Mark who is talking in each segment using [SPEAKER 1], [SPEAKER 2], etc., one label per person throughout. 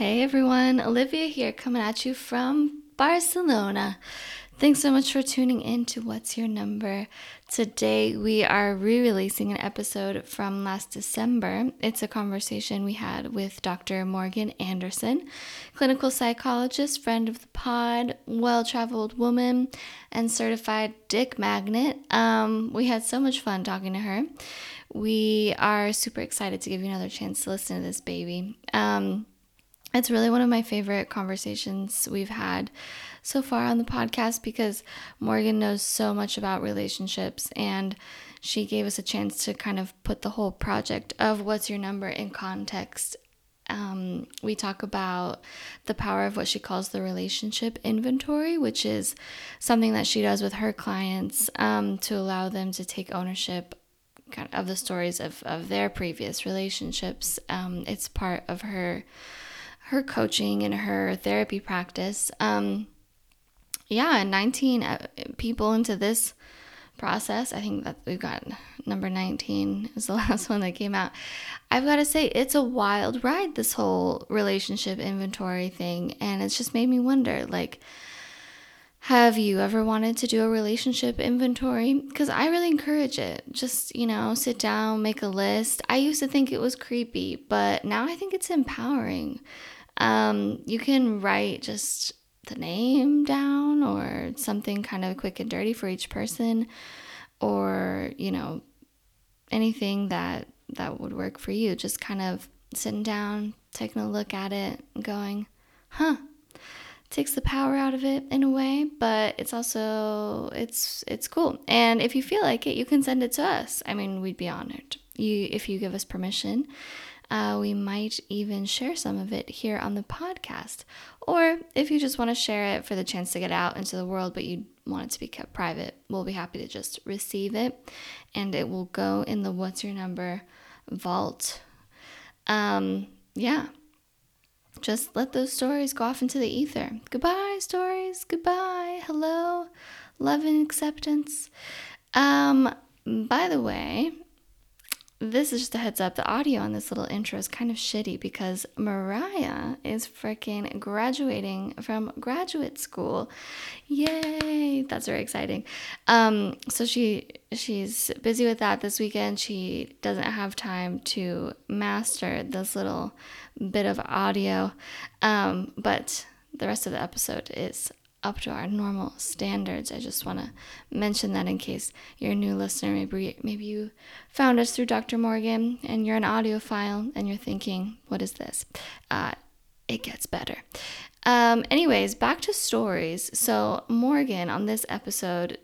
[SPEAKER 1] Hey everyone, Olivia here coming at you from Barcelona. Thanks so much for tuning in to What's Your Number. Today we are re releasing an episode from last December. It's a conversation we had with Dr. Morgan Anderson, clinical psychologist, friend of the pod, well traveled woman, and certified dick magnet. Um, we had so much fun talking to her. We are super excited to give you another chance to listen to this baby. Um, it's really one of my favorite conversations we've had so far on the podcast because Morgan knows so much about relationships and she gave us a chance to kind of put the whole project of What's Your Number in context. Um, we talk about the power of what she calls the relationship inventory, which is something that she does with her clients um, to allow them to take ownership kind of, of the stories of, of their previous relationships. Um, it's part of her her coaching and her therapy practice. Um, yeah, 19 uh, people into this process. I think that we've got number 19 is the last one that came out. I've got to say, it's a wild ride, this whole relationship inventory thing. And it's just made me wonder like, have you ever wanted to do a relationship inventory? Because I really encourage it. Just, you know, sit down, make a list. I used to think it was creepy, but now I think it's empowering. Um, you can write just the name down or something kind of quick and dirty for each person or, you know, anything that that would work for you. Just kind of sitting down, taking a look at it, going, huh, takes the power out of it in a way but it's also it's it's cool. And if you feel like it you can send it to us. I mean we'd be honored. You if you give us permission uh, we might even share some of it here on the podcast. Or if you just want to share it for the chance to get out into the world, but you want it to be kept private, we'll be happy to just receive it and it will go in the What's Your Number vault. Um, yeah. Just let those stories go off into the ether. Goodbye, stories. Goodbye. Hello. Love and acceptance. Um, by the way, this is just a heads up the audio on this little intro is kind of shitty because Mariah is freaking graduating from graduate school. Yay! That's very exciting. Um, so she she's busy with that this weekend. She doesn't have time to master this little bit of audio. Um, but the rest of the episode is up to our normal standards. I just want to mention that in case you're a new listener, maybe maybe you found us through Dr. Morgan and you're an audiophile and you're thinking, "What is this?" Uh, it gets better. Um, anyways, back to stories. So Morgan on this episode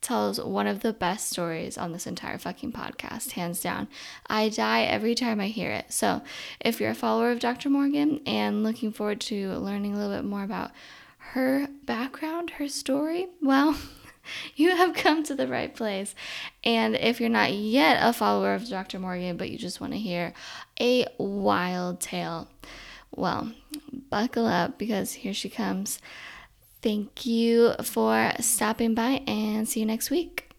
[SPEAKER 1] tells one of the best stories on this entire fucking podcast, hands down. I die every time I hear it. So, if you're a follower of Dr. Morgan and looking forward to learning a little bit more about her background, her story, well, you have come to the right place. And if you're not yet a follower of Dr. Morgan, but you just want to hear a wild tale, well, buckle up because here she comes. Thank you for stopping by and see you next week.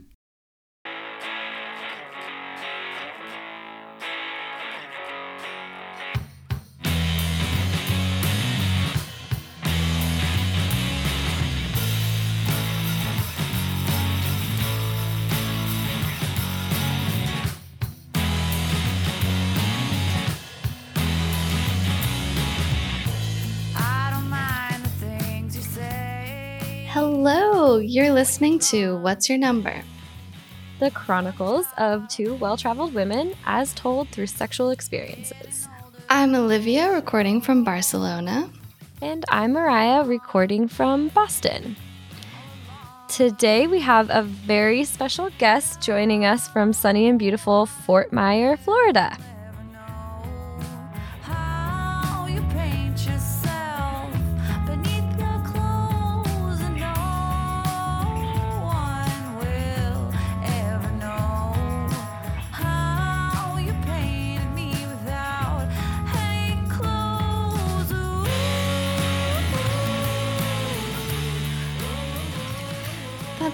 [SPEAKER 1] You're listening to What's Your Number?
[SPEAKER 2] The chronicles of two well traveled women as told through sexual experiences.
[SPEAKER 1] I'm Olivia, recording from Barcelona.
[SPEAKER 2] And I'm Mariah, recording from Boston. Today we have a very special guest joining us from sunny and beautiful Fort Myers, Florida.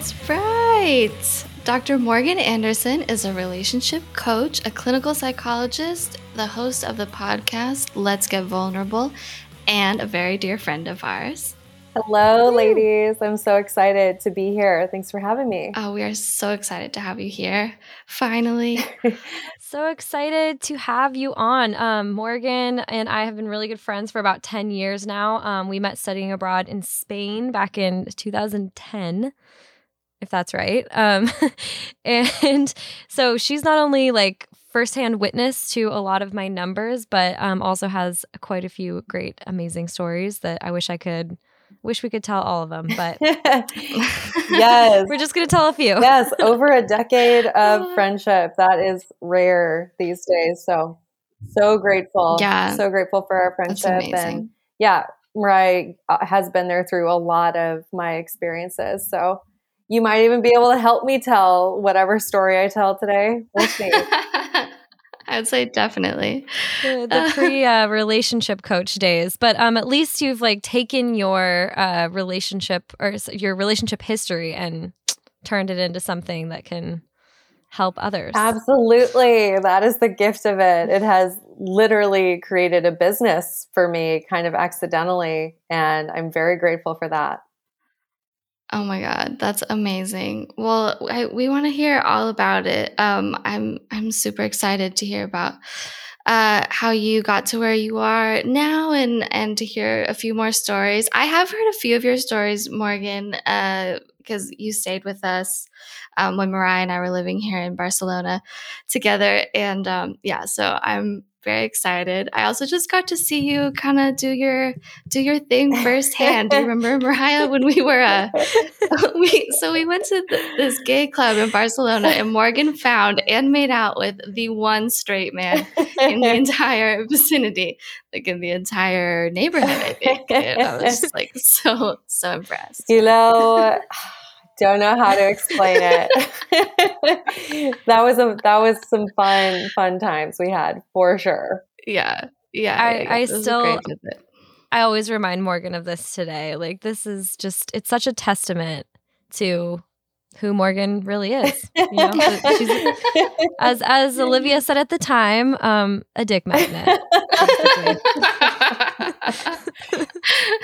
[SPEAKER 1] That's right. Dr. Morgan Anderson is a relationship coach, a clinical psychologist, the host of the podcast Let's Get Vulnerable, and a very dear friend of ours.
[SPEAKER 3] Hello, ladies. I'm so excited to be here. Thanks for having me.
[SPEAKER 1] Oh, we are so excited to have you here. Finally.
[SPEAKER 2] so excited to have you on. Um, Morgan and I have been really good friends for about 10 years now. Um, we met studying abroad in Spain back in 2010 if that's right. Um, and so she's not only like firsthand witness to a lot of my numbers, but um, also has quite a few great, amazing stories that I wish I could Wish we could tell all of them, but
[SPEAKER 3] yes,
[SPEAKER 2] we're just going to tell a few.
[SPEAKER 3] yes, over a decade of friendship. That is rare these days. So, so grateful.
[SPEAKER 1] Yeah.
[SPEAKER 3] So grateful for our friendship. And yeah, Mariah uh, has been there through a lot of my experiences. So, you might even be able to help me tell whatever story I tell today. We'll see.
[SPEAKER 1] I'd say definitely
[SPEAKER 2] the, the pre uh, relationship coach days, but um, at least you've like taken your uh, relationship or your relationship history and turned it into something that can help others.
[SPEAKER 3] Absolutely, that is the gift of it. It has literally created a business for me, kind of accidentally, and I'm very grateful for that.
[SPEAKER 1] Oh my god, that's amazing. Well, I, we want to hear all about it. Um, I'm I'm super excited to hear about uh, how you got to where you are now, and and to hear a few more stories. I have heard a few of your stories, Morgan, because uh, you stayed with us um, when Mariah and I were living here in Barcelona together, and um, yeah, so I'm very excited. I also just got to see you kind of do your do your thing firsthand. do you remember Mariah when we were uh, we so we went to this gay club in Barcelona and Morgan found and made out with the one straight man in the entire vicinity, like in the entire neighborhood. I think and I was just like so so impressed.
[SPEAKER 3] You know don't know how to explain it. that was a that was some fun fun times we had for sure.
[SPEAKER 1] Yeah, yeah.
[SPEAKER 2] I, I still I always remind Morgan of this today. Like this is just it's such a testament to who Morgan really is. You know, she's as as Olivia said at the time, um, a dick magnet.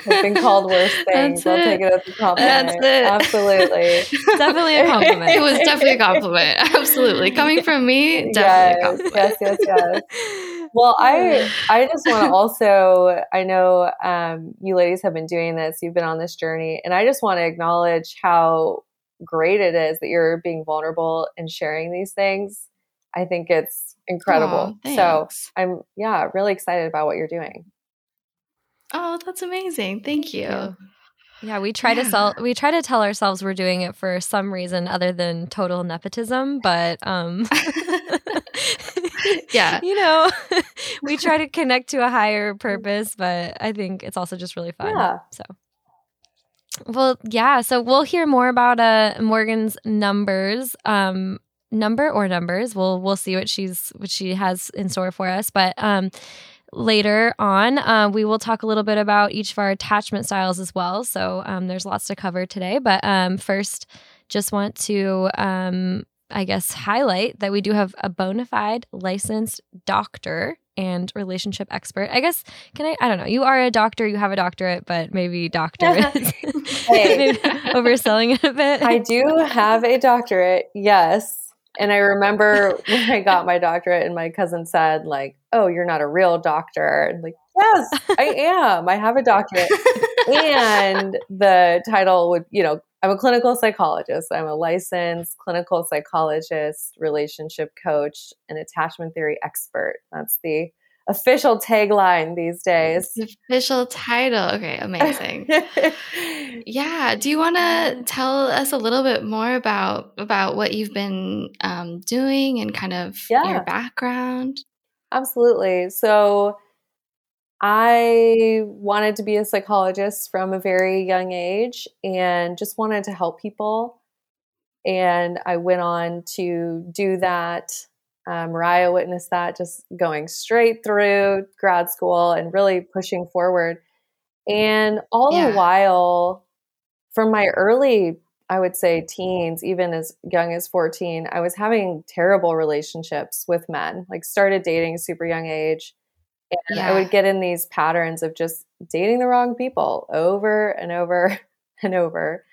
[SPEAKER 3] I've been called worse things. I'll take it as a compliment. That's it. Absolutely.
[SPEAKER 2] definitely a compliment.
[SPEAKER 1] It was definitely a compliment. Absolutely. Coming from me, definitely
[SPEAKER 3] yes, Yes, yes, yes. Well, I I just want to also I know um, you ladies have been doing this. You've been on this journey, and I just want to acknowledge how great it is that you're being vulnerable and sharing these things. I think it's incredible. so I'm yeah, really excited about what you're doing.
[SPEAKER 1] Oh, that's amazing. Thank you.
[SPEAKER 2] Yeah, we try yeah. to sell we try to tell ourselves we're doing it for some reason other than total nepotism, but um
[SPEAKER 1] yeah.
[SPEAKER 2] You know, we try to connect to a higher purpose, but I think it's also just really fun. Yeah. So well, yeah. So we'll hear more about uh, Morgan's numbers, um, number or numbers. We'll we'll see what she's what she has in store for us. But um, later on, uh, we will talk a little bit about each of our attachment styles as well. So um, there's lots to cover today. But um, first, just want to um, I guess highlight that we do have a bona fide licensed doctor and relationship expert. I guess can I I don't know. You are a doctor, you have a doctorate, but maybe doctor is overselling it a bit.
[SPEAKER 3] I do have a doctorate. Yes. And I remember when I got my doctorate and my cousin said like, "Oh, you're not a real doctor." And like, "Yes, I am. I have a doctorate." and the title would, you know, I'm a clinical psychologist. I'm a licensed clinical psychologist, relationship coach, and attachment theory expert. That's the official tagline these days.
[SPEAKER 1] The official title. Okay, amazing. yeah. Do you want to tell us a little bit more about about what you've been um, doing and kind of yeah. your background?
[SPEAKER 3] Absolutely. So I wanted to be a psychologist from a very young age and just wanted to help people. And I went on to do that. Um, Mariah witnessed that, just going straight through grad school and really pushing forward. And all yeah. the while, from my early, I would say, teens, even as young as 14, I was having terrible relationships with men, like started dating super young age And yeah. I would get in these patterns of just dating the wrong people over and over and over.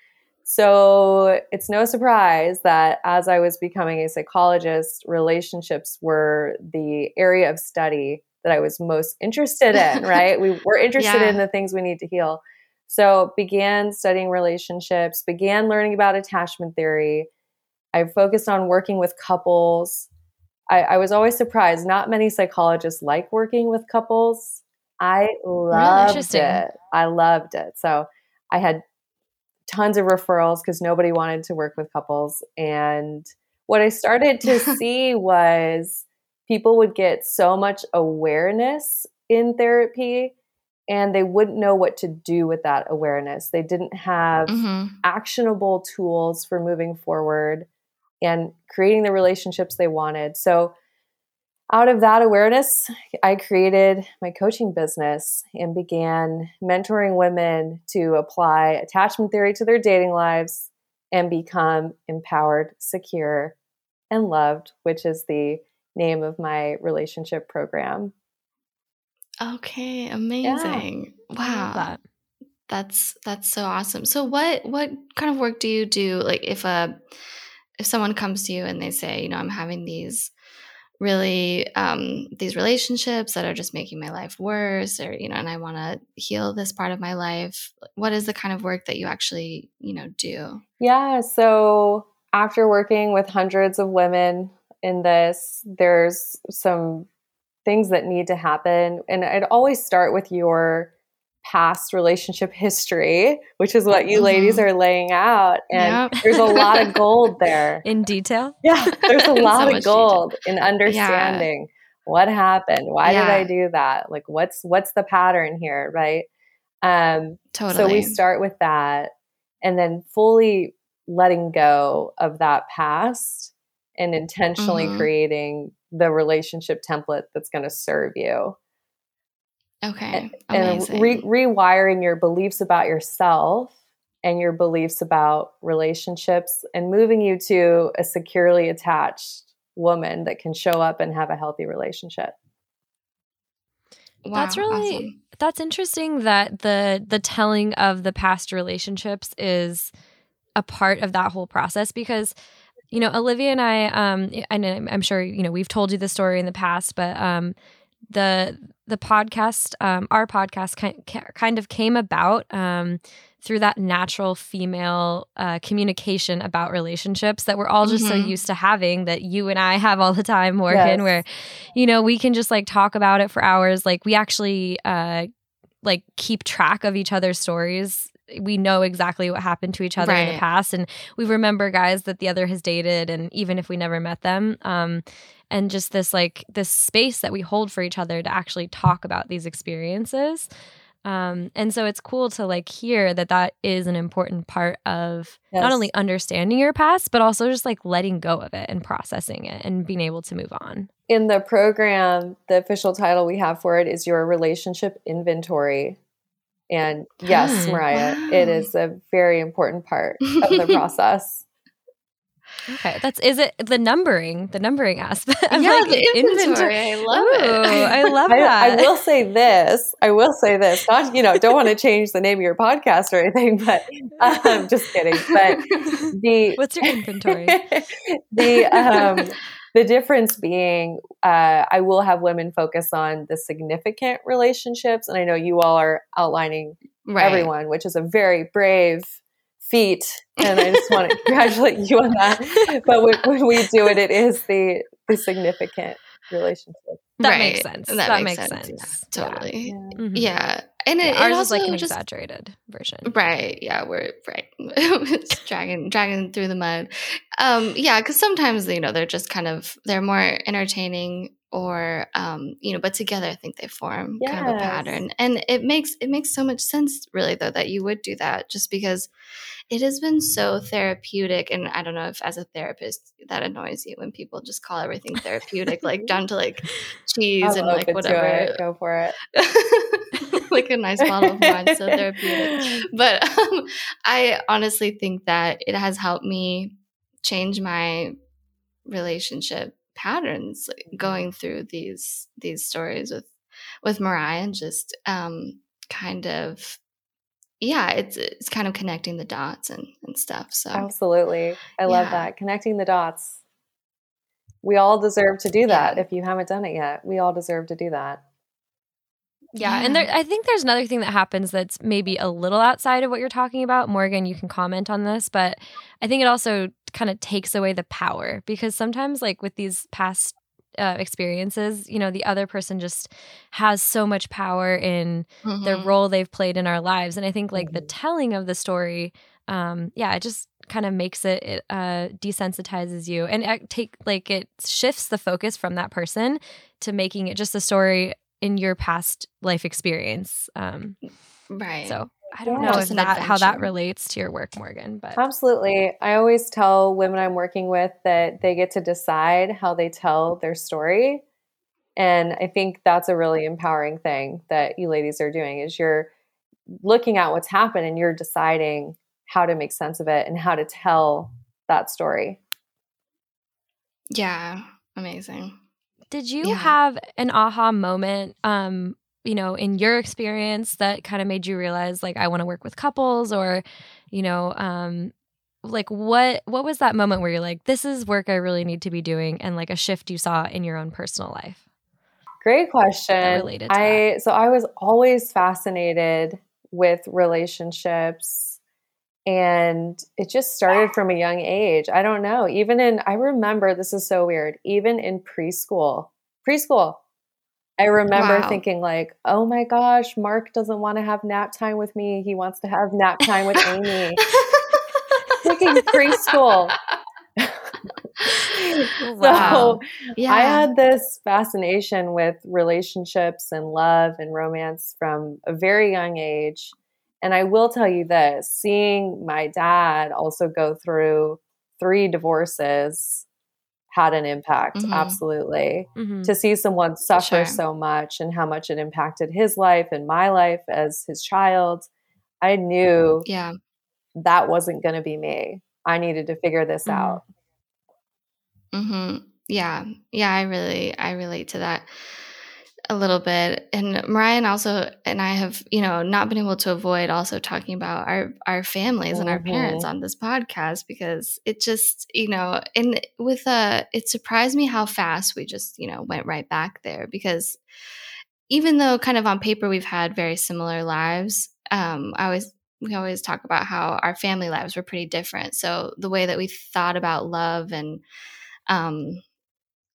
[SPEAKER 3] So it's no surprise that as I was becoming a psychologist, relationships were the area of study that I was most interested in, right? we were interested yeah. in the things we need to heal. So began studying relationships, began learning about attachment theory. I focused on working with couples. I, I was always surprised. Not many psychologists like working with couples. I loved really it. I loved it. So I had tons of referrals because nobody wanted to work with couples. And what I started to see was people would get so much awareness in therapy and they wouldn't know what to do with that awareness. They didn't have mm-hmm. actionable tools for moving forward and creating the relationships they wanted. So out of that awareness, I created my coaching business and began mentoring women to apply attachment theory to their dating lives and become empowered, secure, and loved, which is the name of my relationship program.
[SPEAKER 1] Okay, amazing. Yeah. Wow. That. That's that's so awesome. So what what kind of work do you do like if a if someone comes to you and they say, you know, I'm having these really um, these relationships that are just making my life worse or you know and i want to heal this part of my life what is the kind of work that you actually you know do?
[SPEAKER 3] Yeah so after working with hundreds of women in this there's some things that need to happen. And i'd always start with your past relationship history, which is what you mm-hmm. ladies are laying out. And yep. there's a lot of gold there.
[SPEAKER 2] In detail?
[SPEAKER 3] Yeah, there's a lot so of gold detail. in understanding yeah. what happened. Why yeah. did I do that? Like what's what's the pattern here, right? Um totally. so we start with that and then fully letting go of that past and intentionally mm-hmm. creating the relationship template that's going to serve you
[SPEAKER 1] Okay.
[SPEAKER 3] And, re- rewiring your beliefs about yourself and your beliefs about relationships and moving you to a securely attached woman that can show up and have a healthy relationship.
[SPEAKER 2] Wow, that's really awesome. that's interesting that the the telling of the past relationships is a part of that whole process because you know Olivia and I um and I'm sure you know we've told you the story in the past but um the the podcast, um, our podcast, kind of came about um, through that natural female uh, communication about relationships that we're all just mm-hmm. so used to having that you and I have all the time, Morgan, yes. where you know we can just like talk about it for hours. Like we actually uh, like keep track of each other's stories we know exactly what happened to each other right. in the past and we remember guys that the other has dated and even if we never met them um, and just this like this space that we hold for each other to actually talk about these experiences. Um, and so it's cool to like hear that that is an important part of yes. not only understanding your past but also just like letting go of it and processing it and being able to move on.
[SPEAKER 3] In the program the official title we have for it is your relationship inventory. And yes mariah wow. it is a very important part of the process
[SPEAKER 2] Okay, that's is it the numbering, the numbering aspect.
[SPEAKER 1] I'm yeah, like, the inventory. I love Ooh, it.
[SPEAKER 2] I love that.
[SPEAKER 3] I, I, will say this. I will say this. Not you know, don't want to change the name of your podcast or anything, but I'm um, just kidding. But the
[SPEAKER 2] what's your inventory?
[SPEAKER 3] the um, the difference being, uh, I will have women focus on the significant relationships, and I know you all are outlining right. everyone, which is a very brave feat and i just want to congratulate you on that but when, when, we do it it is the the significant relationship
[SPEAKER 2] that right. makes sense that, that makes, makes sense,
[SPEAKER 1] sense. Yeah, totally yeah, mm-hmm. yeah. And it,
[SPEAKER 2] yeah,
[SPEAKER 1] ours
[SPEAKER 2] it is like an just, exaggerated version.
[SPEAKER 1] Right yeah we're right dragging dragging through the mud. Um yeah because sometimes you know they're just kind of they're more entertaining or um, you know but together i think they form yes. kind of a pattern. And it makes it makes so much sense really though that you would do that just because it has been so therapeutic. And i don't know if as a therapist that annoys you when people just call everything therapeutic like down to like cheese and like whatever.
[SPEAKER 3] Go for it
[SPEAKER 1] like a nice bottle of wine so therapeutic but um, i honestly think that it has helped me change my relationship patterns going through these these stories with with Mariah and just um, kind of yeah, it's it's kind of connecting the dots and, and stuff. So
[SPEAKER 3] absolutely, I love yeah. that connecting the dots. We all deserve to do that. Yeah. If you haven't done it yet, we all deserve to do that.
[SPEAKER 2] Yeah, yeah. and there, I think there's another thing that happens that's maybe a little outside of what you're talking about. Morgan, you can comment on this, but I think it also kind of takes away the power because sometimes, like with these past uh, experiences, you know, the other person just has so much power in mm-hmm. the role they've played in our lives, and I think like mm-hmm. the telling of the story, um, yeah, it just kind of makes it, it uh, desensitizes you and it take like it shifts the focus from that person to making it just a story in your past life experience. Um,
[SPEAKER 1] right.
[SPEAKER 2] So I don't yeah, know if that, how that relates to your work, Morgan. But
[SPEAKER 3] absolutely, I always tell women I'm working with that they get to decide how they tell their story, and I think that's a really empowering thing that you ladies are doing. Is you're looking at what's happened and you're deciding how to make sense of it and how to tell that story.
[SPEAKER 1] Yeah, amazing.
[SPEAKER 2] Did you yeah. have an aha moment, um, you know, in your experience that kind of made you realize like I want to work with couples or, you know, um, like what what was that moment where you're like this is work I really need to be doing and like a shift you saw in your own personal life?
[SPEAKER 3] Great question. I so I was always fascinated with relationships and it just started from a young age. I don't know. Even in, I remember, this is so weird, even in preschool, preschool, I remember wow. thinking, like, oh my gosh, Mark doesn't want to have nap time with me. He wants to have nap time with Amy. thinking preschool. wow. So yeah. I had this fascination with relationships and love and romance from a very young age. And I will tell you this seeing my dad also go through three divorces had an impact, mm-hmm. absolutely. Mm-hmm. To see someone suffer sure. so much and how much it impacted his life and my life as his child, I knew
[SPEAKER 1] yeah.
[SPEAKER 3] that wasn't going to be me. I needed to figure this
[SPEAKER 1] mm-hmm.
[SPEAKER 3] out.
[SPEAKER 1] hmm Yeah. Yeah, I really I relate to that a little bit and mariah and also and i have you know not been able to avoid also talking about our our families mm-hmm. and our parents mm-hmm. on this podcast because it just you know and with uh it surprised me how fast we just you know went right back there because even though kind of on paper we've had very similar lives um i always we always talk about how our family lives were pretty different so the way that we thought about love and um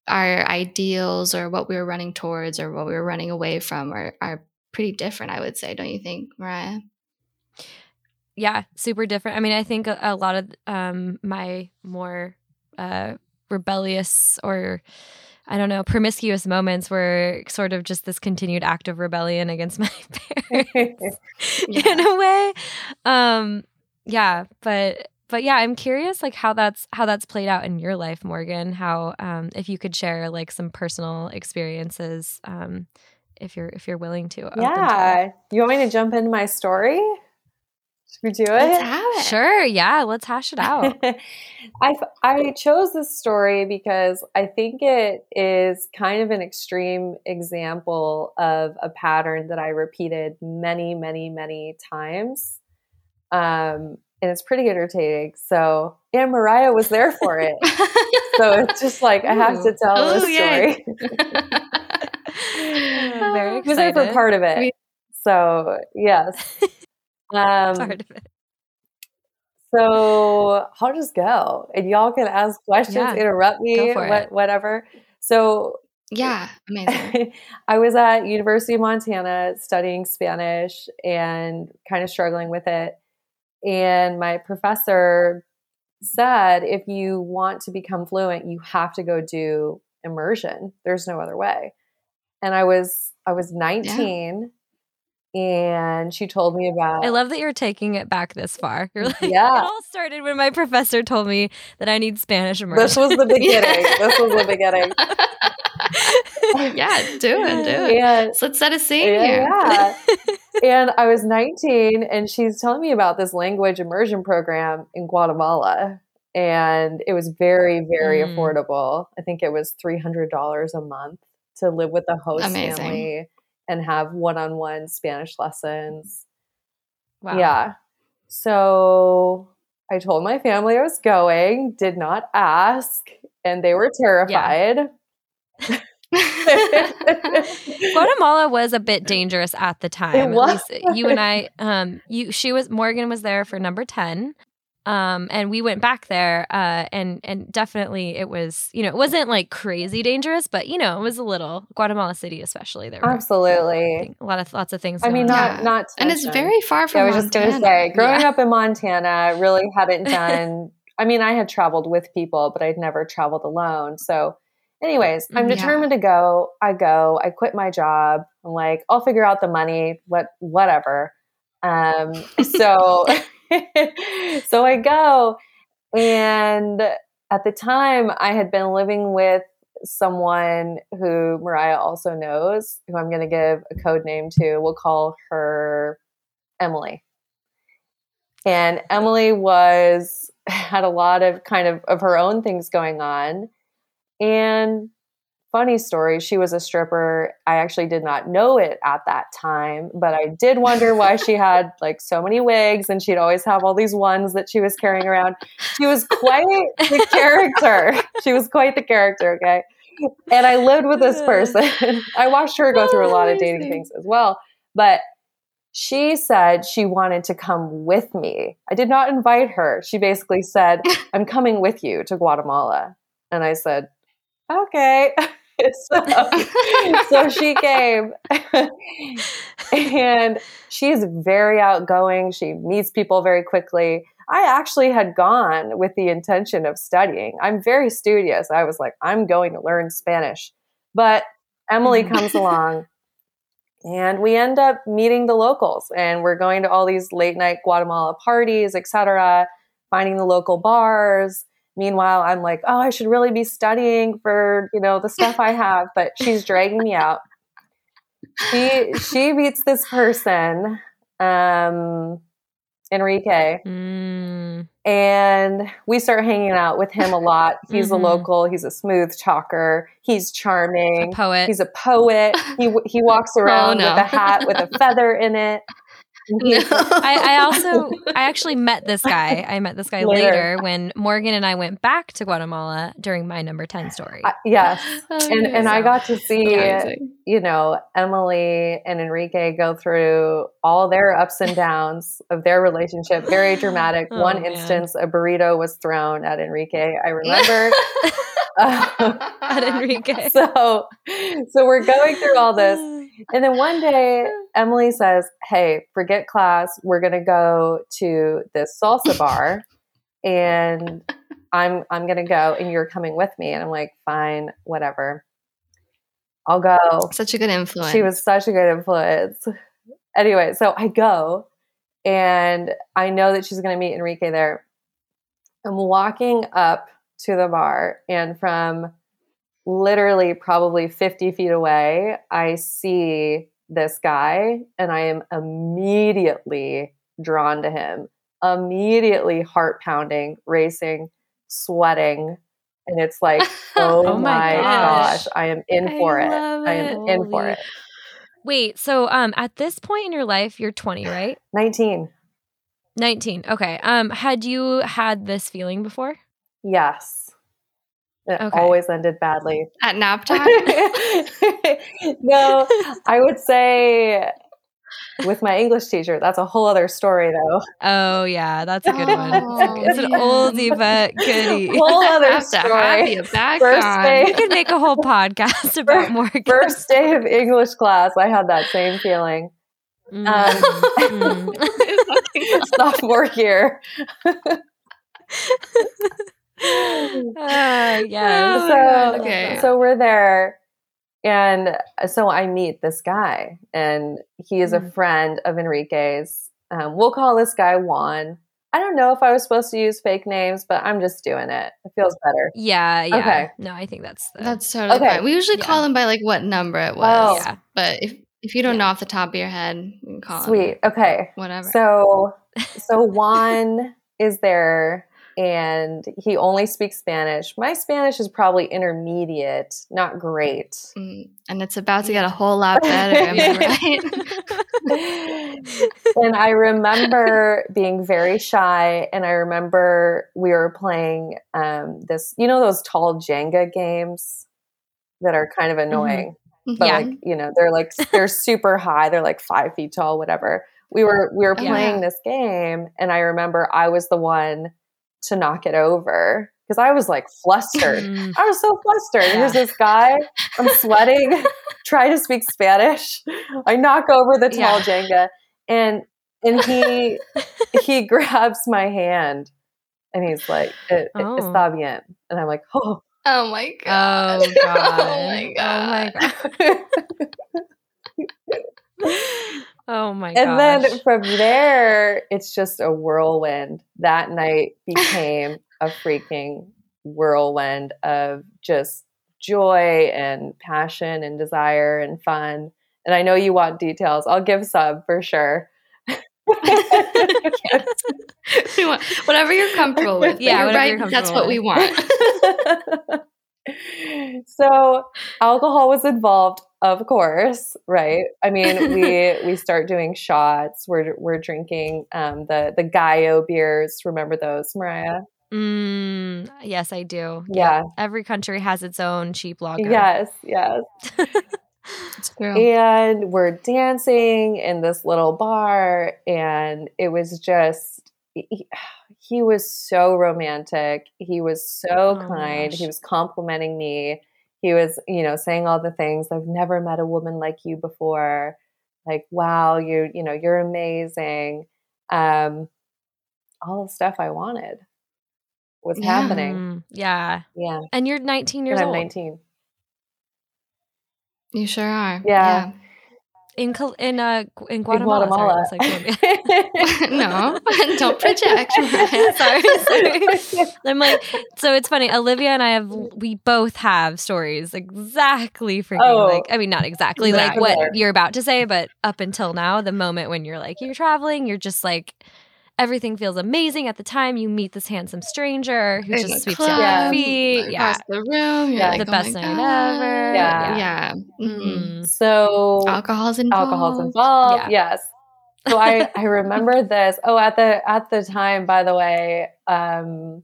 [SPEAKER 1] our ideals or what we were running towards or what we were running away from are, are pretty different, I would say, don't you think, Mariah?
[SPEAKER 2] Yeah, super different. I mean, I think a, a lot of um, my more uh, rebellious or I don't know, promiscuous moments were sort of just this continued act of rebellion against my parents yeah. in a way. Um, yeah, but but yeah, I'm curious like how that's how that's played out in your life, Morgan. How um, if you could share like some personal experiences, um, if you're if you're willing to.
[SPEAKER 3] Yeah, to you want me to jump into my story? Should we do it?
[SPEAKER 1] Let's have it.
[SPEAKER 2] Sure. Yeah, let's hash it out.
[SPEAKER 3] I I chose this story because I think it is kind of an extreme example of a pattern that I repeated many, many, many times. Um, and it's pretty entertaining. So, and Mariah was there for it. so it's just like Ooh. I have to tell Ooh, this story.
[SPEAKER 2] Very excited.
[SPEAKER 3] Was there for part of it. So yes,
[SPEAKER 2] um, part of it.
[SPEAKER 3] So I'll just go, and y'all can ask questions, yeah. interrupt me, what, whatever. So
[SPEAKER 1] yeah, amazing.
[SPEAKER 3] I was at University of Montana studying Spanish and kind of struggling with it and my professor said, if you want to become fluent, you have to go do immersion. There's no other way. And I was I was 19 yeah. and she told me about
[SPEAKER 2] I love that you're taking it back this far. You're like yeah. it all started when my professor told me that I need Spanish immersion.
[SPEAKER 3] This was the beginning. this was the beginning.
[SPEAKER 1] yeah, do it, do it. And, so let's set a scene yeah, here.
[SPEAKER 3] Yeah. and I was 19, and she's telling me about this language immersion program in Guatemala. And it was very, very mm. affordable. I think it was $300 a month to live with a host Amazing. family and have one-on-one Spanish lessons.
[SPEAKER 2] Wow.
[SPEAKER 3] Yeah. So I told my family I was going, did not ask, and they were terrified. Yeah.
[SPEAKER 2] Guatemala was a bit dangerous at the time. At least you and I, um, you, she was Morgan was there for number ten, um, and we went back there, uh, and and definitely it was, you know, it wasn't like crazy dangerous, but you know, it was a little Guatemala City, especially there.
[SPEAKER 3] Absolutely,
[SPEAKER 2] a lot of lots of things.
[SPEAKER 3] I mean, not yeah. not,
[SPEAKER 1] and it's very far from.
[SPEAKER 3] Yeah, I was Montana. just going to say, growing yeah. up in Montana, really hadn't done. I mean, I had traveled with people, but I'd never traveled alone, so Anyways, I'm determined yeah. to go. I go. I quit my job. I'm like, I'll figure out the money. What, whatever. Um, so, so I go, and at the time, I had been living with someone who Mariah also knows, who I'm going to give a code name to. We'll call her Emily. And Emily was had a lot of kind of of her own things going on and funny story, she was a stripper. I actually did not know it at that time, but I did wonder why she had like so many wigs and she'd always have all these ones that she was carrying around. She was quite the character. She was quite the character, okay? And I lived with this person. I watched her go through a lot of dating things as well, but she said she wanted to come with me. I did not invite her. She basically said, I'm coming with you to Guatemala. And I said, okay. so, so she came and she's very outgoing. She meets people very quickly. I actually had gone with the intention of studying. I'm very studious. I was like, I'm going to learn Spanish. But Emily mm. comes along and we end up meeting the locals and we're going to all these late night Guatemala parties, etc., finding the local bars Meanwhile, I'm like, oh, I should really be studying for, you know, the stuff I have, but she's dragging me out. She she meets this person, um, Enrique. Mm. And we start hanging out with him a lot. He's mm-hmm. a local. He's a smooth talker. He's charming.
[SPEAKER 2] A poet.
[SPEAKER 3] He's a poet. He he walks oh, around oh, no. with a hat with a feather in it.
[SPEAKER 2] No. I, I, also I actually met this guy. I met this guy later. later. when Morgan and I went back to Guatemala during my number 10 story.
[SPEAKER 3] Uh, yes. Oh, and and so. I got to see Amazing. you know Emily and Enrique go through all their ups and downs of their relationship. Very dramatic. Oh, One man. instance a burrito was thrown at Enrique. I remember
[SPEAKER 2] at Enrique.
[SPEAKER 3] So so we're going through all this and then one day, Emily says, Hey, forget class. We're going to go to this salsa bar and I'm, I'm going to go and you're coming with me. And I'm like, fine, whatever. I'll go.
[SPEAKER 1] Such a good influence.
[SPEAKER 3] She was such a good influence. Anyway, so I go and I know that she's going to meet Enrique there. I'm walking up to the bar and from literally probably 50 feet away, I see this guy and I am immediately drawn to him, immediately heart pounding, racing, sweating. And it's like, oh, oh my, gosh. gosh. I am in for I it. I am in for it.
[SPEAKER 2] Wait, so um at this point in your life, you're 20, right?
[SPEAKER 3] 19.
[SPEAKER 2] 19. Okay. Um had you had this feeling before?
[SPEAKER 3] Yes. It okay. always ended badly.
[SPEAKER 1] At nap time?
[SPEAKER 3] no, I would say with my English teacher. That's a whole other story, though.
[SPEAKER 2] Oh yeah, that's a good one. Oh, it's an oldie but goodie.
[SPEAKER 3] Whole other story.
[SPEAKER 2] First day, we could make a whole podcast about more.
[SPEAKER 3] First day of English class, I had that same feeling. Mm. Um, mm. sophomore year
[SPEAKER 2] uh, yeah.
[SPEAKER 3] Oh, so, okay. so we're there. And so I meet this guy, and he is mm-hmm. a friend of Enrique's. Um, we'll call this guy Juan. I don't know if I was supposed to use fake names, but I'm just doing it. It feels better.
[SPEAKER 2] Yeah, yeah. Okay. No, I think that's
[SPEAKER 1] the... that's totally okay. fine. We usually yeah. call him by like what number it was. Oh. Yeah. But if if you don't yeah. know off the top of your head, you can call
[SPEAKER 3] Sweet.
[SPEAKER 1] him.
[SPEAKER 3] Okay.
[SPEAKER 1] Whatever.
[SPEAKER 3] So so Juan is there and he only speaks Spanish. My Spanish is probably intermediate, not great.
[SPEAKER 1] Mm, and it's about to get a whole lot better, am I
[SPEAKER 3] right? and I remember being very shy, and I remember we were playing um, this, you know, those tall Jenga games that are kind of mm-hmm. annoying. Mm-hmm. But yeah. like, you know, they're like they're super high. They're like five feet tall, whatever we were we were playing yeah. this game and i remember i was the one to knock it over because i was like flustered. Mm. i was so flustered. Yeah. here's this guy i'm sweating try to speak spanish. I knock over the tall yeah. jenga and and he he grabs my hand and he's like it, oh. está bien. And i'm like oh.
[SPEAKER 1] Oh my god oh
[SPEAKER 2] god oh my god. Oh my god Oh my god.
[SPEAKER 3] And then from there, it's just a whirlwind. That night became a freaking whirlwind of just joy and passion and desire and fun. And I know you want details. I'll give some for sure.
[SPEAKER 1] whatever you're comfortable with. Yeah, you're right. That's what we want.
[SPEAKER 3] So alcohol was involved of course, right? I mean, we we start doing shots. We're we're drinking um, the the Gallo beers. Remember those, Mariah?
[SPEAKER 2] Mm, yes, I do.
[SPEAKER 3] Yeah.
[SPEAKER 2] Every country has its own cheap lager.
[SPEAKER 3] Yes, yes. it's true. And we're dancing in this little bar, and it was just. He, he was so romantic. He was so oh kind. He was complimenting me he was, you know, saying all the things. I've never met a woman like you before. Like, wow, you, you know, you're amazing. Um, all the stuff I wanted was yeah. happening.
[SPEAKER 2] Yeah.
[SPEAKER 3] Yeah.
[SPEAKER 2] And you're 19 years
[SPEAKER 3] and
[SPEAKER 2] I'm
[SPEAKER 3] old. 19.
[SPEAKER 1] You sure are.
[SPEAKER 3] Yeah. yeah
[SPEAKER 2] in in uh in Guatemala. In Guatemala.
[SPEAKER 1] Sorry, no, don't project.
[SPEAKER 2] sorry, sorry. I'm like, so it's funny. Olivia and I have we both have stories exactly freaking oh, like. I mean, not exactly like what you're about to say, but up until now, the moment when you're like you're traveling, you're just like everything feels amazing at the time you meet this handsome stranger who just sweeps you off your feet.
[SPEAKER 1] Yeah. the room.
[SPEAKER 2] yeah. Like, the oh best night ever.
[SPEAKER 1] Yeah. Yeah. Mm-hmm.
[SPEAKER 3] mm-hmm. So
[SPEAKER 1] alcohol's involved.
[SPEAKER 3] Alcohol's involved. Yeah. Yes. So I, I remember this. Oh, at the at the time, by the way, um,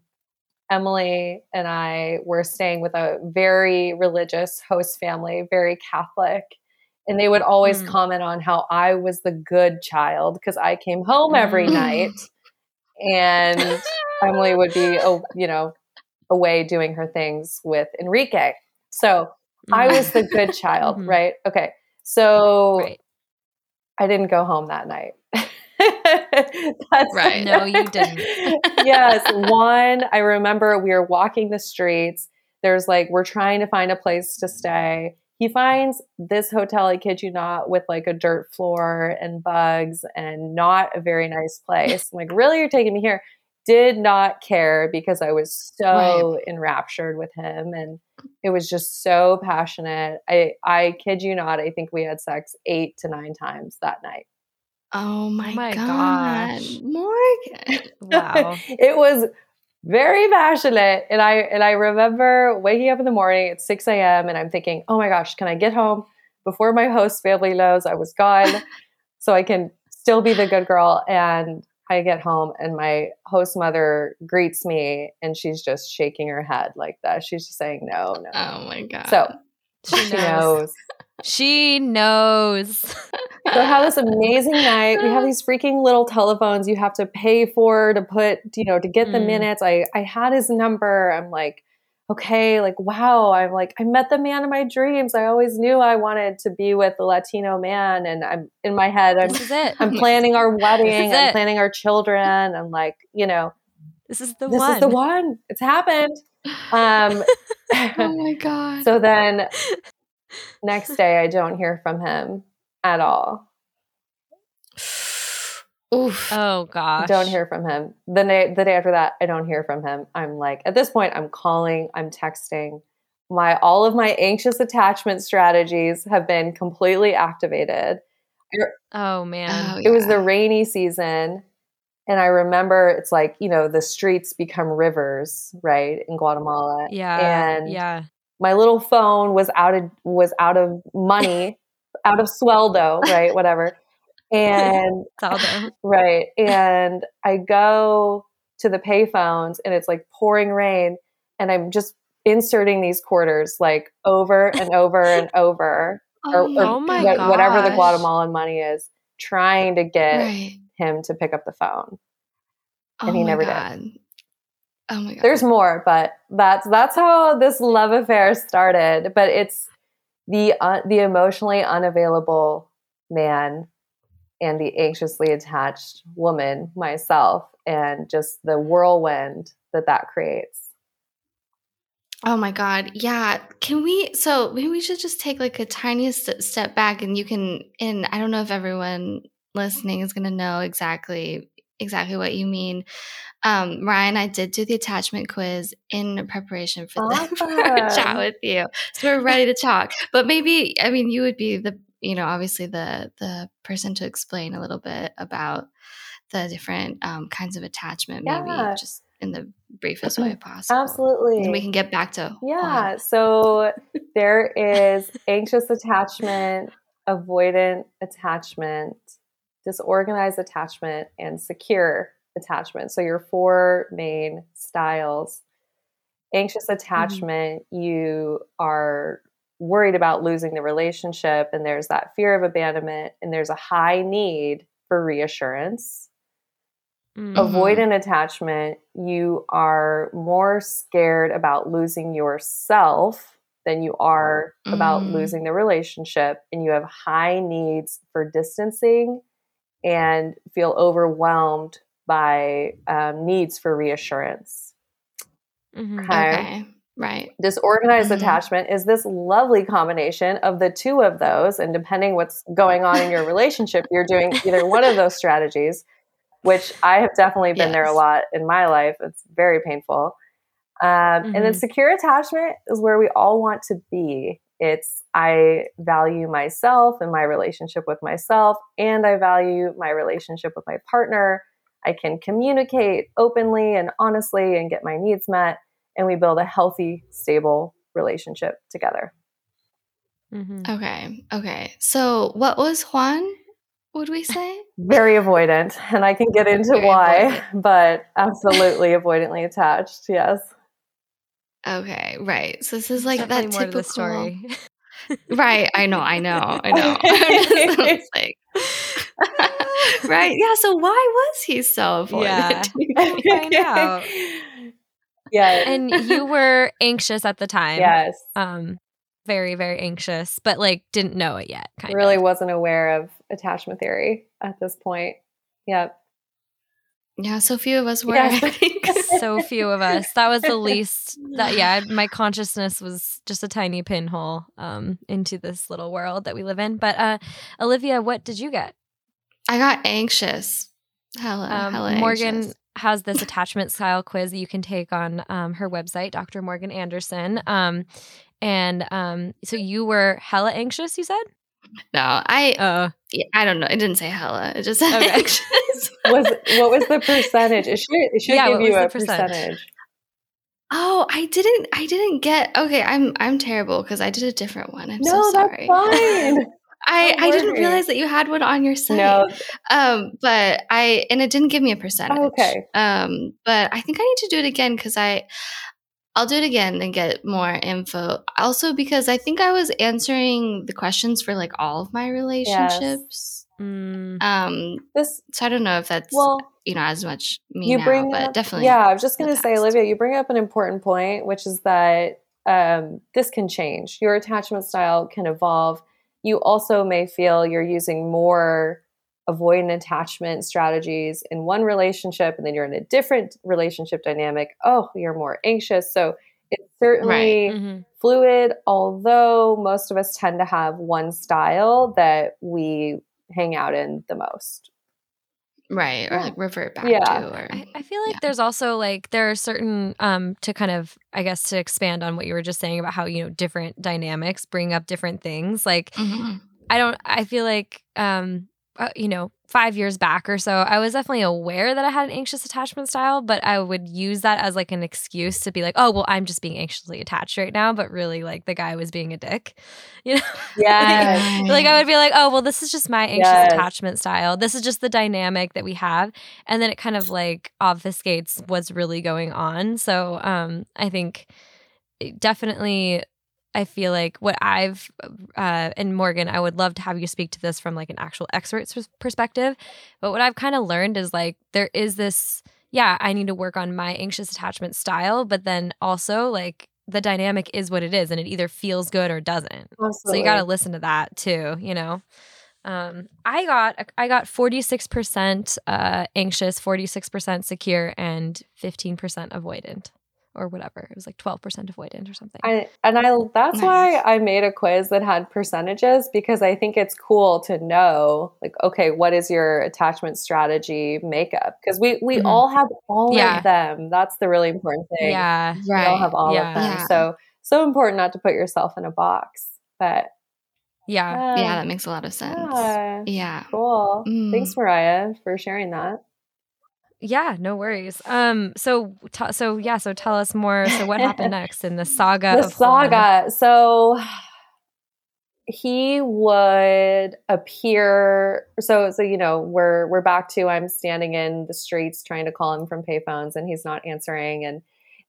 [SPEAKER 3] Emily and I were staying with a very religious host family, very Catholic and they would always mm. comment on how I was the good child because I came home every mm. night and Emily would be you know away doing her things with Enrique. So I was the good child, mm-hmm. right? Okay. So right. I didn't go home that night.
[SPEAKER 2] That's right. No, you didn't.
[SPEAKER 3] yes. One, I remember we were walking the streets. There's like, we're trying to find a place to stay he finds this hotel, I kid you not, with like a dirt floor and bugs and not a very nice place. I'm like, really? You're taking me here? Did not care because I was so right. enraptured with him and it was just so passionate. I I kid you not, I think we had sex eight to nine times that night.
[SPEAKER 1] Oh my, oh my god. Gosh.
[SPEAKER 2] Morgan. Wow.
[SPEAKER 3] it was very passionate. And I and I remember waking up in the morning at 6 a.m. and I'm thinking, oh my gosh, can I get home before my host family knows I was gone so I can still be the good girl? And I get home and my host mother greets me and she's just shaking her head like that. She's just saying, no, no.
[SPEAKER 1] Oh my God.
[SPEAKER 3] So she, she knows.
[SPEAKER 2] She knows. so
[SPEAKER 3] have this amazing night. We have these freaking little telephones you have to pay for to put, you know, to get the mm. minutes. I I had his number. I'm like, okay, like wow. I'm like, I met the man of my dreams. I always knew I wanted to be with a Latino man, and I'm in my head. I'm
[SPEAKER 2] this is it.
[SPEAKER 3] I'm planning our wedding. I'm it. planning our children. I'm like, you know,
[SPEAKER 2] this is the
[SPEAKER 3] this
[SPEAKER 2] one.
[SPEAKER 3] is the one. It's happened. Um,
[SPEAKER 1] oh my god.
[SPEAKER 3] So then Next day, I don't hear from him at all.
[SPEAKER 2] Oof. Oh gosh.
[SPEAKER 3] Don't hear from him. The day the day after that, I don't hear from him. I'm like at this point I'm calling, I'm texting. My all of my anxious attachment strategies have been completely activated.
[SPEAKER 2] Oh man.
[SPEAKER 3] Oh, yeah. It was the rainy season And I remember it's like, you know, the streets become rivers, right, in Guatemala.
[SPEAKER 2] Yeah. And yeah.
[SPEAKER 3] My little phone was out of was out of money, out of sweldo, right? Whatever. And right. And I go to the payphones and it's like pouring rain and I'm just inserting these quarters like over and over and over
[SPEAKER 2] oh, or, or oh my
[SPEAKER 3] wh- whatever the Guatemalan money is, trying to get right. him to pick up the phone. And oh he never God. did.
[SPEAKER 1] Oh my god.
[SPEAKER 3] There's more, but that's that's how this love affair started, but it's the uh, the emotionally unavailable man and the anxiously attached woman myself and just the whirlwind that that creates
[SPEAKER 1] Oh my God. Yeah. Can we? So maybe we should just take like a tiniest step back and you can, and I don't know if everyone listening is going to know exactly exactly what you mean. Um, Ryan, I did do the attachment quiz in preparation for, the, for chat with you, so we're ready to talk. But maybe, I mean, you would be the, you know, obviously the the person to explain a little bit about the different um, kinds of attachment. Yeah. Maybe just in the briefest way possible.
[SPEAKER 3] Absolutely.
[SPEAKER 1] And we can get back to
[SPEAKER 3] Yeah. So there is anxious attachment, avoidant attachment, disorganized attachment, and secure attachment. So your four main styles. Anxious mm-hmm. attachment, mm-hmm. you are worried about losing the relationship, and there's that fear of abandonment, and there's a high need for reassurance Mm-hmm. Avoidant attachment, you are more scared about losing yourself than you are mm-hmm. about losing the relationship. And you have high needs for distancing and feel overwhelmed by um, needs for reassurance.
[SPEAKER 1] Mm-hmm. Okay. okay. Right.
[SPEAKER 3] Disorganized mm-hmm. attachment is this lovely combination of the two of those. And depending what's going on in your relationship, you're doing either one of those strategies which I have definitely been yes. there a lot in my life. It's very painful. Um, mm-hmm. And then mm-hmm. secure attachment is where we all want to be. It's I value myself and my relationship with myself, and I value my relationship with my partner. I can communicate openly and honestly and get my needs met, and we build a healthy, stable relationship together.
[SPEAKER 1] Mm-hmm. Okay. Okay. So, what was Juan would we say?
[SPEAKER 3] Very avoidant. And I can get into Very why, avoidant. but absolutely avoidantly attached. Yes.
[SPEAKER 1] Okay, right. So this is like Definitely that typical story. right. I know, I know, I know. like, right. Yeah. So why was he so avoidant?
[SPEAKER 2] Yeah. Yeah. And you were anxious at the time.
[SPEAKER 3] Yes.
[SPEAKER 2] Um, very, very anxious, but like didn't know it yet.
[SPEAKER 3] Kind really of. wasn't aware of attachment theory at this point. Yep.
[SPEAKER 1] Yeah, so few of us were. Yeah.
[SPEAKER 2] So few of us. That was the least. That yeah, my consciousness was just a tiny pinhole um, into this little world that we live in. But uh, Olivia, what did you get?
[SPEAKER 1] I got anxious. Hella, um, hella
[SPEAKER 2] Morgan
[SPEAKER 1] anxious.
[SPEAKER 2] has this attachment style quiz that you can take on um, her website, Dr. Morgan Anderson. Um, and um, so you were hella anxious, you said?
[SPEAKER 1] No, I uh, I don't know. It didn't say hella. It just said okay. anxious.
[SPEAKER 3] was what was the percentage? It should it should yeah, give you a percentage? percentage.
[SPEAKER 1] Oh, I didn't. I didn't get. Okay, I'm I'm terrible because I did a different one. I'm no, so sorry.
[SPEAKER 3] That's fine.
[SPEAKER 1] I, I didn't realize that you had one on your site. No. Um, but I and it didn't give me a percentage.
[SPEAKER 3] okay.
[SPEAKER 1] Um, but I think I need to do it again because I I'll do it again and get more info. Also, because I think I was answering the questions for like all of my relationships. Yes. Mm. Um, this so I don't know if that's well, you know as much me you now, bring but up, definitely.
[SPEAKER 3] Yeah, I was just going to say, Olivia, you bring up an important point, which is that um, this can change. Your attachment style can evolve. You also may feel you're using more avoidant attachment strategies in one relationship and then you're in a different relationship dynamic oh you're more anxious so it's certainly right. mm-hmm. fluid although most of us tend to have one style that we hang out in the most
[SPEAKER 1] right or like revert back yeah. to or
[SPEAKER 2] I, I feel like yeah. there's also like there are certain um to kind of i guess to expand on what you were just saying about how you know different dynamics bring up different things like mm-hmm. i don't i feel like um uh, you know, five years back or so, I was definitely aware that I had an anxious attachment style, but I would use that as like an excuse to be like, oh, well, I'm just being anxiously attached right now. But really, like the guy was being a dick. You know?
[SPEAKER 3] Yeah.
[SPEAKER 2] like, like, I would be like, oh, well, this is just my anxious yes. attachment style. This is just the dynamic that we have. And then it kind of like obfuscates what's really going on. So um, I think definitely I feel like what I've uh, and Morgan, I would love to have you speak to this from like an actual expert's perspective. But what I've kind of learned is like there is this, yeah, I need to work on my anxious attachment style, but then also like the dynamic is what it is, and it either feels good or doesn't. Absolutely. So you got to listen to that too, you know. Um, I got I got forty six percent uh, anxious, forty six percent secure, and fifteen percent avoidant or whatever. It was like 12% avoidant or something.
[SPEAKER 3] I, and I that's nice. why I made a quiz that had percentages because I think it's cool to know like okay, what is your attachment strategy makeup? Because we we mm-hmm. all have all yeah. of them. That's the really important thing.
[SPEAKER 2] Yeah.
[SPEAKER 3] We right. all have all yeah. of them. Yeah. So so important not to put yourself in a box. But
[SPEAKER 2] yeah.
[SPEAKER 1] yeah, that makes a lot of sense. Yeah. yeah.
[SPEAKER 3] Cool. Mm. Thanks, Mariah, for sharing that.
[SPEAKER 2] Yeah, no worries. Um, so t- so yeah, so tell us more. So what happened next in the saga?
[SPEAKER 3] The saga. So he would appear. So so you know we're we're back to I'm standing in the streets trying to call him from payphones and he's not answering. And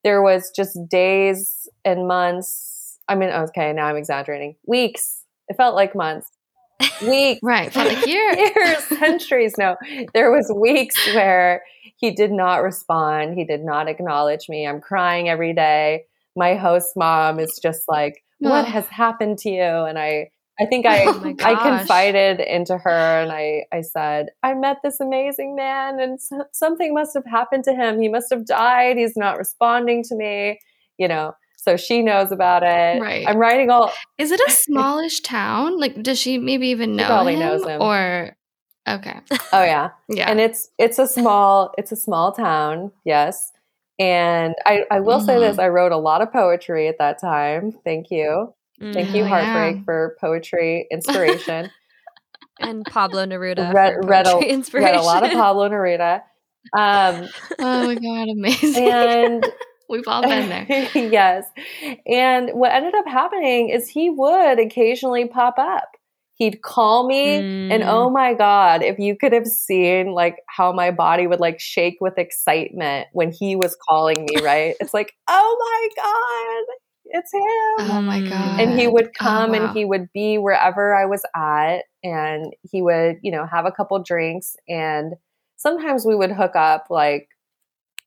[SPEAKER 3] there was just days and months. I mean, okay, now I'm exaggerating. Weeks. It felt like months weeks
[SPEAKER 1] right for like years
[SPEAKER 3] years centuries no there was weeks where he did not respond. He did not acknowledge me. I'm crying every day. My host mom is just like, "What has happened to you?" And I I think I oh I confided into her and I I said, "I met this amazing man and so, something must have happened to him. He must have died. He's not responding to me." You know, so she knows about it.
[SPEAKER 1] Right.
[SPEAKER 3] I'm writing all.
[SPEAKER 1] Is it a smallish town? Like, does she maybe even know? She probably him? knows him. Or Okay.
[SPEAKER 3] Oh yeah. yeah. And it's it's a small it's a small town, yes. And I, I will mm-hmm. say this, mm-hmm. I wrote a lot of poetry at that time. Thank you. Thank you, Heartbreak, yeah. for poetry inspiration.
[SPEAKER 2] and Pablo Neruda.
[SPEAKER 3] Read, read, a, read a lot of Pablo Neruda. Um,
[SPEAKER 1] oh my God, amazing.
[SPEAKER 3] And
[SPEAKER 1] We've all been there.
[SPEAKER 3] yes. And what ended up happening is he would occasionally pop up he'd call me mm. and oh my god if you could have seen like how my body would like shake with excitement when he was calling me right? It's like oh my god it's him.
[SPEAKER 1] Oh my god
[SPEAKER 3] and he would oh, come oh, wow. and he would be wherever i was at and he would you know have a couple drinks and sometimes we would hook up like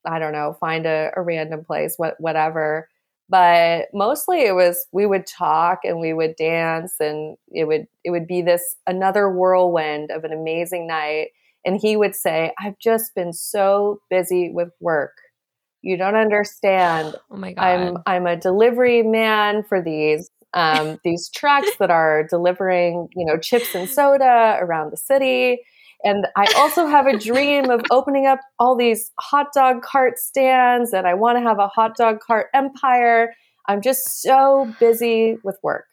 [SPEAKER 3] i don't know find a, a random place what whatever but mostly it was we would talk and we would dance and it would it would be this another whirlwind of an amazing night. And he would say i've just been so busy with work. You don't understand.
[SPEAKER 2] Oh my god.
[SPEAKER 3] I'm i'm a delivery man for these um, these trucks that are delivering you know chips and soda around the city and I also have a dream of opening up all these hot dog cart stands, and I want to have a hot dog cart empire. I'm just so busy with work.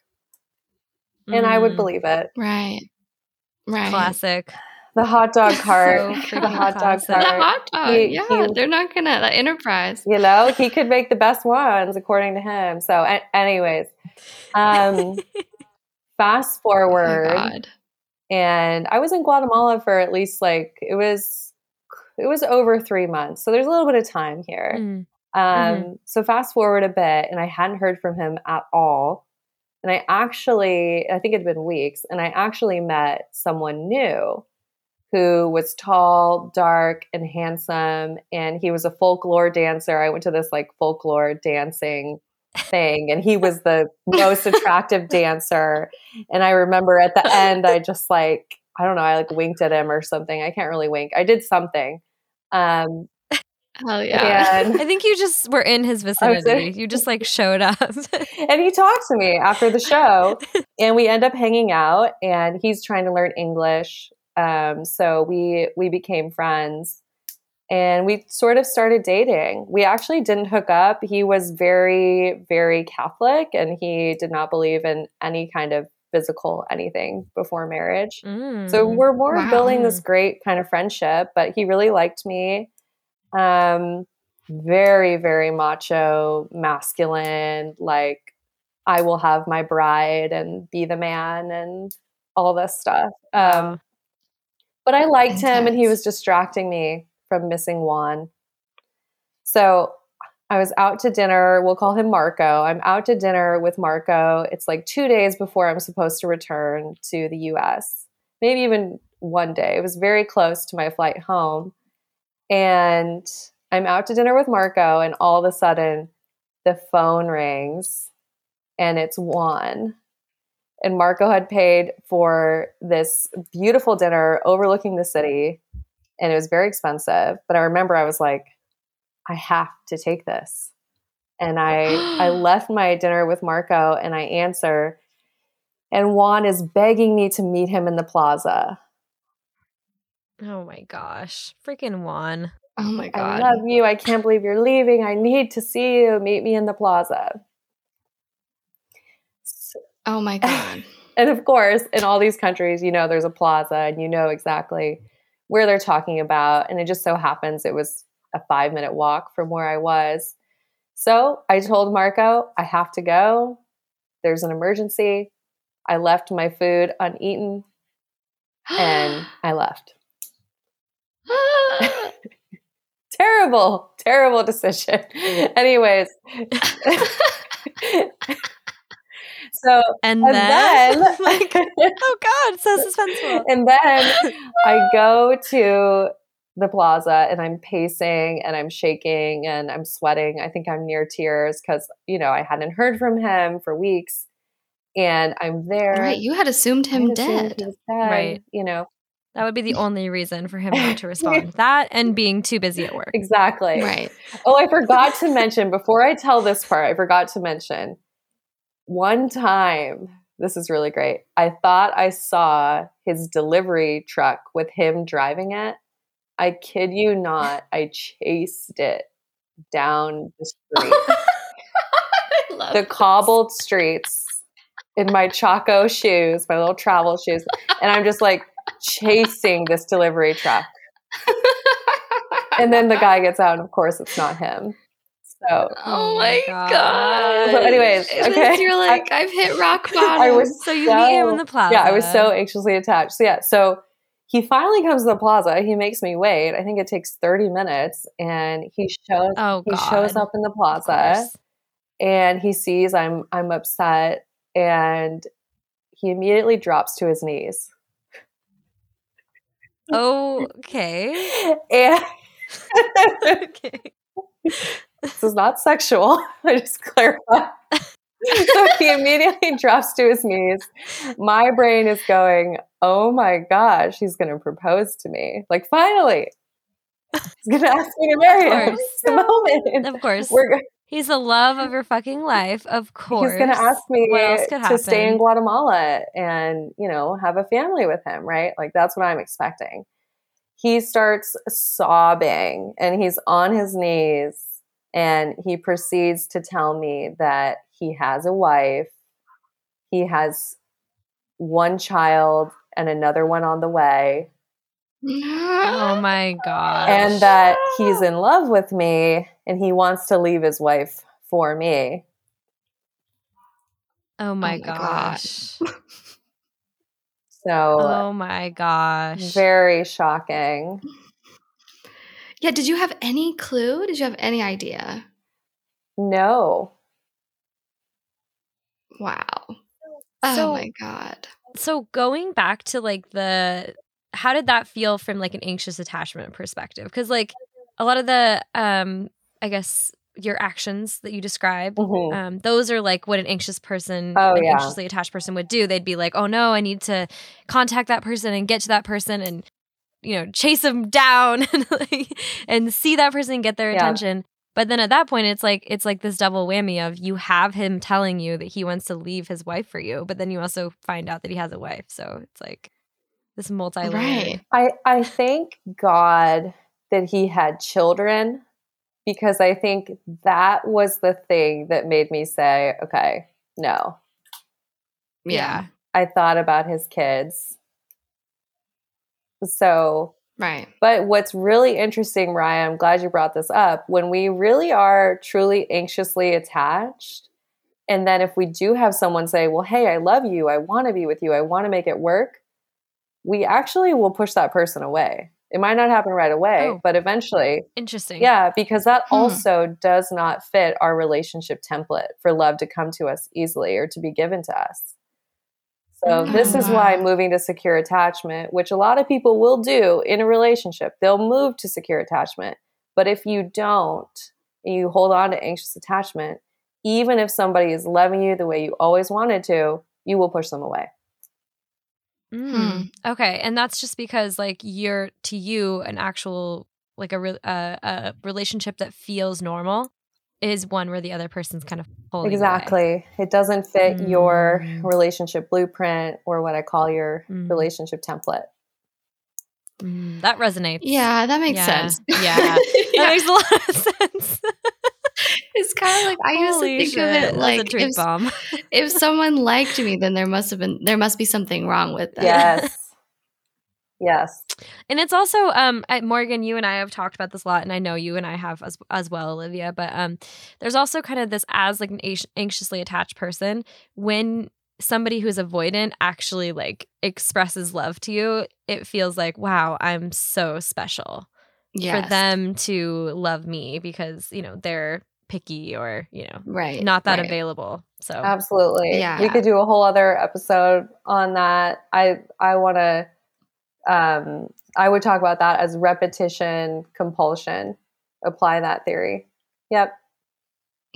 [SPEAKER 3] And mm. I would mm. believe it.
[SPEAKER 1] Right. Right.
[SPEAKER 2] Classic.
[SPEAKER 3] The hot dog cart. So the hot dog cart.
[SPEAKER 1] The hot dog. He, yeah, he, they're not gonna the enterprise.
[SPEAKER 3] You know, he could make the best ones according to him. So, a- anyways, um, fast oh forward. Oh and I was in Guatemala for at least like it was it was over three months, so there's a little bit of time here. Mm. Um, mm-hmm. So fast forward a bit, and I hadn't heard from him at all. And I actually, I think it had been weeks, and I actually met someone new who was tall, dark, and handsome. And he was a folklore dancer. I went to this like folklore dancing thing and he was the most attractive dancer and i remember at the end i just like i don't know i like winked at him or something i can't really wink i did something um
[SPEAKER 1] Hell yeah.
[SPEAKER 2] And I think you just were in his vicinity. you just like showed up.
[SPEAKER 3] and he talked to me after the show and we end up hanging out and he's trying to learn English. Um, so we we became friends and we sort of started dating. We actually didn't hook up. He was very, very Catholic and he did not believe in any kind of physical anything before marriage. Mm. So we're more wow. building this great kind of friendship, but he really liked me. Um, very, very macho, masculine, like I will have my bride and be the man and all this stuff. Um, but I liked Intense. him and he was distracting me from missing Juan. So I was out to dinner. We'll call him Marco. I'm out to dinner with Marco. It's like two days before I'm supposed to return to the US, maybe even one day. It was very close to my flight home. And I'm out to dinner with Marco, and all of a sudden, the phone rings and it's Juan. And Marco had paid for this beautiful dinner overlooking the city, and it was very expensive. But I remember I was like, I have to take this. And I I left my dinner with Marco and I answer and Juan is begging me to meet him in the plaza.
[SPEAKER 2] Oh my gosh. Freaking Juan.
[SPEAKER 1] Oh my god.
[SPEAKER 3] I love you. I can't believe you're leaving. I need to see you. Meet me in the plaza.
[SPEAKER 1] Oh my god.
[SPEAKER 3] and of course, in all these countries, you know there's a plaza and you know exactly where they're talking about and it just so happens it was a five minute walk from where I was. So I told Marco, I have to go. There's an emergency. I left my food uneaten and I left. terrible, terrible decision. Anyways. so
[SPEAKER 2] and, and then, then like, oh god, so suspenseful.
[SPEAKER 3] And then I go to the plaza and I'm pacing and I'm shaking and I'm sweating. I think I'm near tears because, you know, I hadn't heard from him for weeks. And I'm there.
[SPEAKER 1] Right. You had assumed him dead.
[SPEAKER 3] Assumed dead. Right. You know.
[SPEAKER 2] That would be the only reason for him not to respond. that and being too busy at work.
[SPEAKER 3] Exactly.
[SPEAKER 1] Right.
[SPEAKER 3] Oh, I forgot to mention before I tell this part, I forgot to mention one time, this is really great. I thought I saw his delivery truck with him driving it I kid you not, I chased it down the street. the this. cobbled streets in my Chaco shoes, my little travel shoes, and I'm just like chasing this delivery truck. and then the guy gets out, and of course, it's not him. So,
[SPEAKER 1] oh my oh god. god.
[SPEAKER 3] So, anyways, okay,
[SPEAKER 1] you're like, I, have hit rock bottom.
[SPEAKER 3] I was
[SPEAKER 2] so you so, meet him in the plaza.
[SPEAKER 3] Yeah, I was so anxiously attached. So yeah, so he finally comes to the plaza. He makes me wait. I think it takes 30 minutes and he shows oh, he shows up in the plaza and he sees I'm I'm upset and he immediately drops to his knees.
[SPEAKER 2] Okay.
[SPEAKER 3] and okay. This is not sexual. I just clarify. so he immediately drops to his knees. My brain is going, oh my gosh, he's going to propose to me. Like, finally, he's going to ask me to marry him. the moment.
[SPEAKER 2] Of course. We're He's the love of your fucking life, of course.
[SPEAKER 3] He's going to ask me to stay in Guatemala and, you know, have a family with him, right? Like, that's what I'm expecting. He starts sobbing and he's on his knees and he proceeds to tell me that he has a wife, he has one child and another one on the way.
[SPEAKER 2] Oh my god.
[SPEAKER 3] And that he's in love with me and he wants to leave his wife for me.
[SPEAKER 2] Oh my, oh my gosh.
[SPEAKER 3] so
[SPEAKER 2] Oh my gosh.
[SPEAKER 3] Very shocking.
[SPEAKER 1] Yeah, did you have any clue? Did you have any idea?
[SPEAKER 3] No.
[SPEAKER 1] Wow. Oh so, my god.
[SPEAKER 2] So going back to like the how did that feel from like an anxious attachment perspective? Cuz like a lot of the um I guess your actions that you describe, mm-hmm. um, those are like what an anxious person,
[SPEAKER 3] oh,
[SPEAKER 2] an
[SPEAKER 3] yeah.
[SPEAKER 2] anxiously attached person would do. They'd be like, "Oh no, I need to contact that person and get to that person and you know chase them down and like, and see that person get their yeah. attention." But then at that point, it's like it's like this double whammy of you have him telling you that he wants to leave his wife for you, but then you also find out that he has a wife. So it's like this multi
[SPEAKER 1] right.
[SPEAKER 3] I I thank God that he had children because I think that was the thing that made me say, okay, no.
[SPEAKER 1] Yeah.
[SPEAKER 3] I thought about his kids. So,
[SPEAKER 1] right.
[SPEAKER 3] But what's really interesting, Ryan, I'm glad you brought this up. When we really are truly anxiously attached, and then if we do have someone say, Well, hey, I love you, I want to be with you, I want to make it work, we actually will push that person away. It might not happen right away, oh, but eventually.
[SPEAKER 2] Interesting.
[SPEAKER 3] Yeah, because that hmm. also does not fit our relationship template for love to come to us easily or to be given to us. So, this is why moving to secure attachment, which a lot of people will do in a relationship, they'll move to secure attachment. But if you don't, and you hold on to anxious attachment, even if somebody is loving you the way you always wanted to, you will push them away.
[SPEAKER 2] Mm. Okay, and that's just because like you're to you an actual like a, re- uh, a relationship that feels normal is one where the other person's kind of pulling
[SPEAKER 3] exactly.
[SPEAKER 2] Away.
[SPEAKER 3] It doesn't fit mm. your relationship blueprint or what I call your mm. relationship template.
[SPEAKER 2] Mm, that resonates.
[SPEAKER 1] Yeah, that makes
[SPEAKER 2] yeah.
[SPEAKER 1] sense.
[SPEAKER 2] Yeah, that yeah. makes a lot of sense.
[SPEAKER 1] it's kind of like I used to think shit. of it like if, bomb. if someone liked me, then there must have been there must be something wrong with them.
[SPEAKER 3] Yes. Yes.
[SPEAKER 2] And it's also um I, Morgan, you and I have talked about this a lot and I know you and I have as as well, Olivia, but um there's also kind of this as like an anxiously attached person when somebody who's avoidant actually like expresses love to you, it feels like, wow, I'm so special. Yes. For them to love me because, you know, they're picky or, you know,
[SPEAKER 1] right.
[SPEAKER 2] not that
[SPEAKER 1] right.
[SPEAKER 2] available. So
[SPEAKER 3] Absolutely. Yeah. We could do a whole other episode on that. I I wanna um I would talk about that as repetition compulsion. Apply that theory. Yep.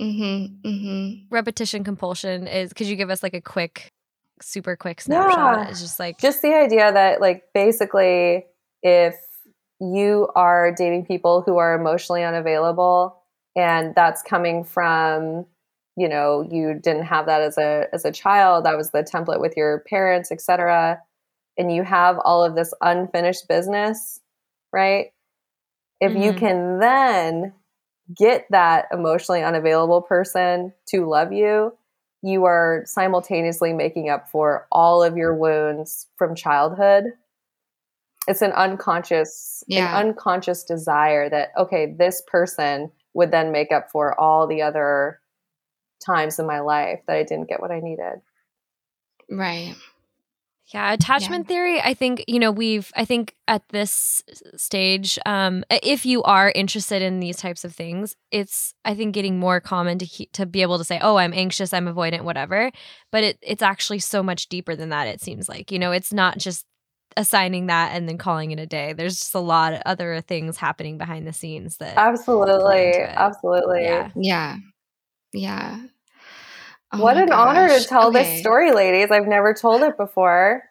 [SPEAKER 2] Mm-hmm. Mm-hmm. Repetition compulsion is. Could you give us like a quick, super quick snapshot? Yeah. It's just like
[SPEAKER 3] just the idea that like basically if you are dating people who are emotionally unavailable and that's coming from you know you didn't have that as a as a child that was the template with your parents etc and you have all of this unfinished business right if mm-hmm. you can then get that emotionally unavailable person to love you, you are simultaneously making up for all of your wounds from childhood. It's an unconscious, yeah. an unconscious desire that okay, this person would then make up for all the other times in my life that I didn't get what I needed.
[SPEAKER 1] Right.
[SPEAKER 2] Yeah, attachment yeah. theory. I think you know we've. I think at this stage, um, if you are interested in these types of things, it's I think getting more common to he- to be able to say, "Oh, I'm anxious, I'm avoidant, whatever." But it it's actually so much deeper than that. It seems like you know, it's not just assigning that and then calling it a day. There's just a lot of other things happening behind the scenes that
[SPEAKER 3] absolutely, absolutely,
[SPEAKER 1] yeah, yeah, yeah.
[SPEAKER 3] Oh what an gosh. honor to tell okay. this story, ladies. I've never told it before.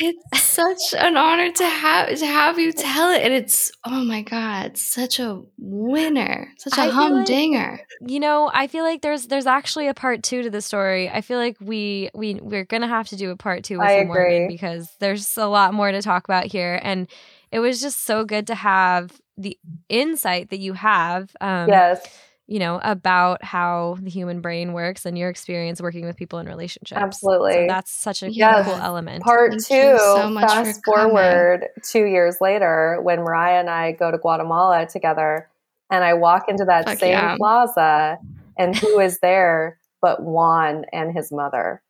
[SPEAKER 1] It's such an honor to have to have you tell it, and it's oh my god, such a winner, such a I humdinger.
[SPEAKER 2] Like, you know, I feel like there's there's actually a part two to the story. I feel like we we we're gonna have to do a part two with I you, Morgan, because there's a lot more to talk about here, and it was just so good to have the insight that you have.
[SPEAKER 3] Um, yes
[SPEAKER 2] you know, about how the human brain works and your experience working with people in relationships.
[SPEAKER 3] Absolutely.
[SPEAKER 2] So that's such a yes. cool element.
[SPEAKER 3] Part Thank two, so fast for forward two years later, when Mariah and I go to Guatemala together, and I walk into that Fuck same yeah. plaza, and who is there but Juan and his mother?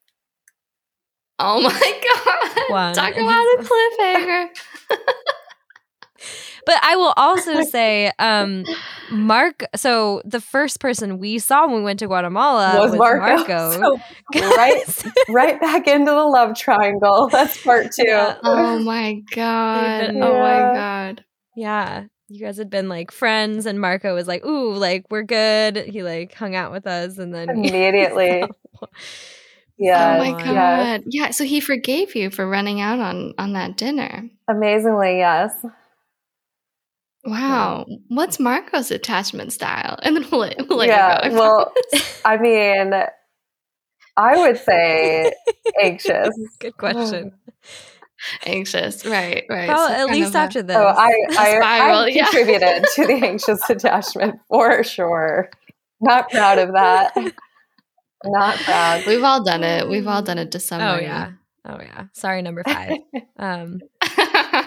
[SPEAKER 1] Oh my God. Juan Talk about a cliffhanger.
[SPEAKER 2] But I will also say, um, Mark. So the first person we saw when we went to Guatemala was, was Marco. Marco.
[SPEAKER 3] So right, right back into the love triangle. That's part two. Yeah.
[SPEAKER 1] Oh my god! Been, oh my god!
[SPEAKER 2] Yeah, you guys had been like friends, and Marco was like, "Ooh, like we're good." He like hung out with us, and then
[SPEAKER 3] immediately.
[SPEAKER 1] Yeah. Oh my god. Yes. Yeah. So he forgave you for running out on on that dinner.
[SPEAKER 3] Amazingly, yes.
[SPEAKER 1] Wow. What's Marco's attachment style? And then we'll let, we'll let
[SPEAKER 3] yeah, well, I mean, I would say anxious.
[SPEAKER 2] Good question.
[SPEAKER 1] anxious, right, right.
[SPEAKER 2] Well, so at least after this.
[SPEAKER 3] Oh, I, I, spiral, I yeah. contributed to the anxious attachment for sure. Not proud of that. Not proud.
[SPEAKER 1] We've all done it. We've all done it to some
[SPEAKER 2] Oh, yeah. Oh yeah. Sorry, number five. um,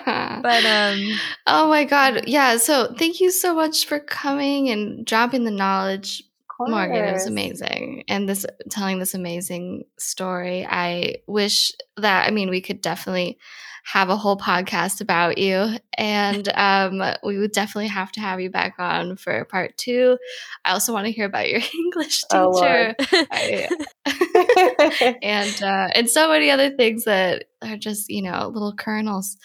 [SPEAKER 2] but um,
[SPEAKER 1] oh my god, yeah. So thank you so much for coming and dropping the knowledge Morgan, it was amazing. And this telling this amazing story. I wish that I mean we could definitely have a whole podcast about you. And um, we would definitely have to have you back on for part two. I also want to hear about your English oh, teacher. Oh, I, and uh, and so many other things that are just, you know, little kernels.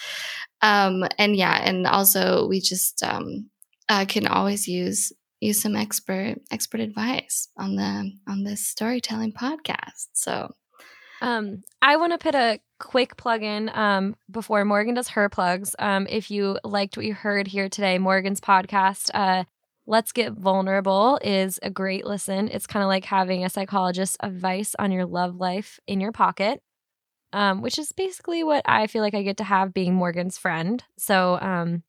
[SPEAKER 1] Um, and yeah, and also we just um, uh, can always use use some expert expert advice on the on this storytelling podcast. So
[SPEAKER 2] um, I want to put a quick plug in um, before Morgan does her plugs. Um, if you liked what you heard here today, Morgan's podcast, uh, Let's Get Vulnerable, is a great listen. It's kind of like having a psychologist's advice on your love life in your pocket, um, which is basically what I feel like I get to have being Morgan's friend. So um,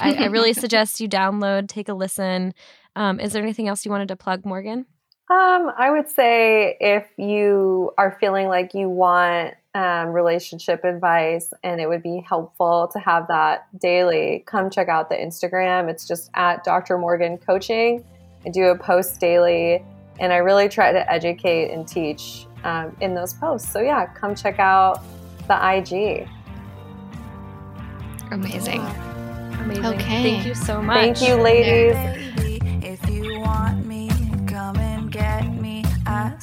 [SPEAKER 2] I, I, really suggest you download, take a listen. Um, is there anything else you wanted to plug, Morgan?
[SPEAKER 3] Um, I would say if you are feeling like you want um, relationship advice and it would be helpful to have that daily, come check out the Instagram. It's just at Dr. Morgan Coaching. I do a post daily and I really try to educate and teach um, in those posts. So, yeah, come check out the IG.
[SPEAKER 1] Amazing.
[SPEAKER 2] Yeah. Amazing. Okay. Thank you so much.
[SPEAKER 3] Thank you, ladies.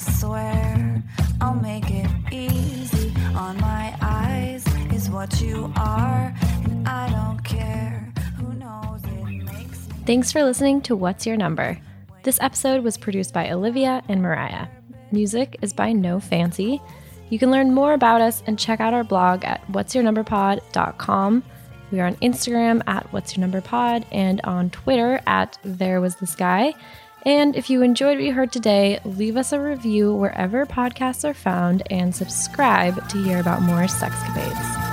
[SPEAKER 3] Swear I'll make it easy on my eyes is what you are and I don't care who knows it makes me
[SPEAKER 2] Thanks for listening to What's Your Number. This episode was produced by Olivia and Mariah. Music is by No Fancy. You can learn more about us and check out our blog at what'syournumberpod.com. We are on Instagram at What's Your Number Pod and on Twitter at There Was This Guy. And if you enjoyed what you heard today, leave us a review wherever podcasts are found and subscribe to hear about more sexcapades.